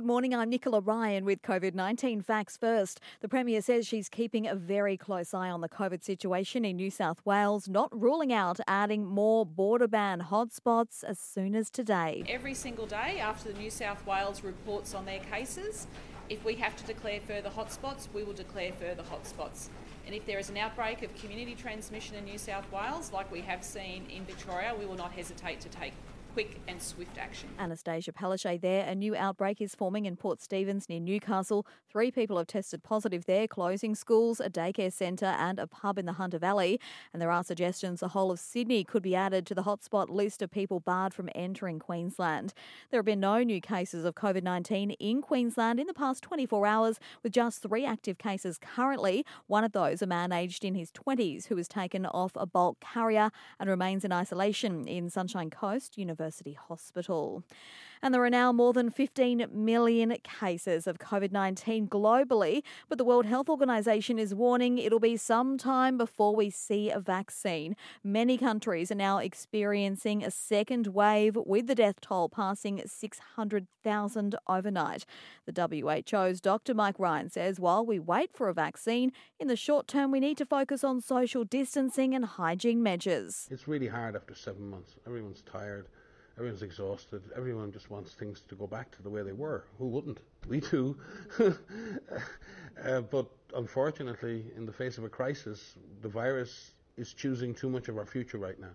Good morning. I'm Nicola Ryan with COVID 19 facts first. The Premier says she's keeping a very close eye on the COVID situation in New South Wales, not ruling out adding more border ban hotspots as soon as today. Every single day after the New South Wales reports on their cases, if we have to declare further hotspots, we will declare further hotspots. And if there is an outbreak of community transmission in New South Wales, like we have seen in Victoria, we will not hesitate to take quick and swift action. Annastacia Palaszczuk there. A new outbreak is forming in Port Stephens near Newcastle. Three people have tested positive there, closing schools, a daycare centre, and a pub in the Hunter Valley. And there are suggestions the whole of Sydney could be added to the hotspot list of people barred from entering Queensland. There have been no new cases of COVID 19 in Queensland in the past 24 hours, with just three active cases currently. One of those, a man aged in his 20s who was taken off a bulk carrier and remains in isolation in Sunshine Coast University. University Hospital. And there are now more than 15 million cases of COVID 19 globally, but the World Health Organization is warning it'll be some time before we see a vaccine. Many countries are now experiencing a second wave, with the death toll passing 600,000 overnight. The WHO's Dr. Mike Ryan says while we wait for a vaccine, in the short term we need to focus on social distancing and hygiene measures. It's really hard after seven months. Everyone's tired. Everyone's exhausted. Everyone just wants things to go back to the way they were. Who wouldn't? We do. uh, but unfortunately, in the face of a crisis, the virus is choosing too much of our future right now.